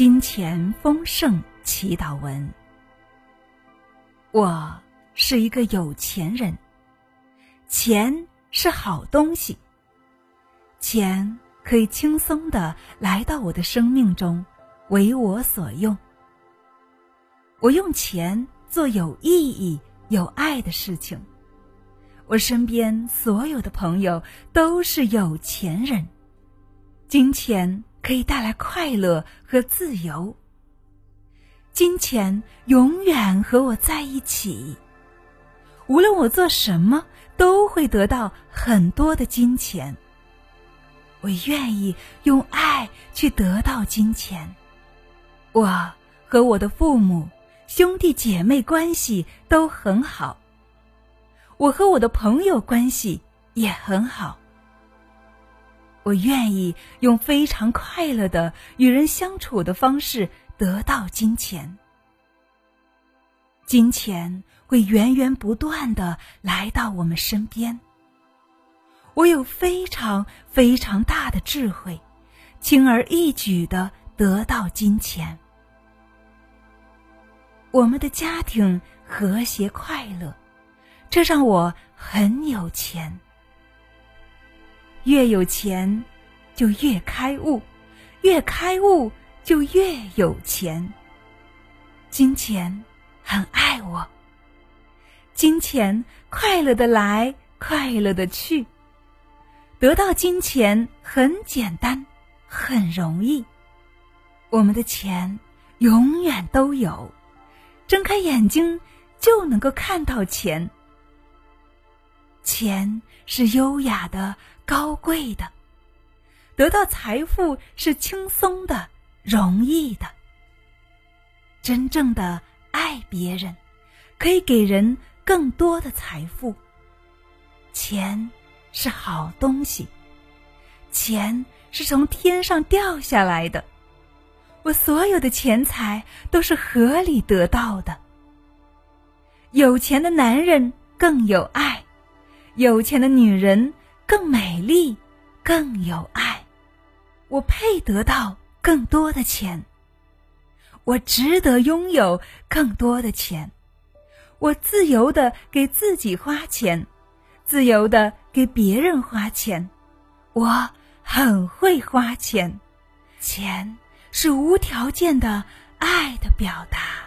金钱丰盛祈祷文。我是一个有钱人，钱是好东西，钱可以轻松的来到我的生命中，为我所用。我用钱做有意义、有爱的事情。我身边所有的朋友都是有钱人，金钱。可以带来快乐和自由。金钱永远和我在一起，无论我做什么，都会得到很多的金钱。我愿意用爱去得到金钱。我和我的父母、兄弟姐妹关系都很好，我和我的朋友关系也很好。我愿意用非常快乐的与人相处的方式得到金钱。金钱会源源不断的来到我们身边。我有非常非常大的智慧，轻而易举的得到金钱。我们的家庭和谐快乐，这让我很有钱。越有钱，就越开悟；越开悟，就越有钱。金钱很爱我，金钱快乐的来，快乐的去。得到金钱很简单，很容易。我们的钱永远都有，睁开眼睛就能够看到钱。钱是优雅的。高贵的，得到财富是轻松的、容易的。真正的爱别人，可以给人更多的财富。钱是好东西，钱是从天上掉下来的。我所有的钱财都是合理得到的。有钱的男人更有爱，有钱的女人。更美丽，更有爱，我配得到更多的钱。我值得拥有更多的钱。我自由的给自己花钱，自由的给别人花钱。我很会花钱，钱是无条件的爱的表达。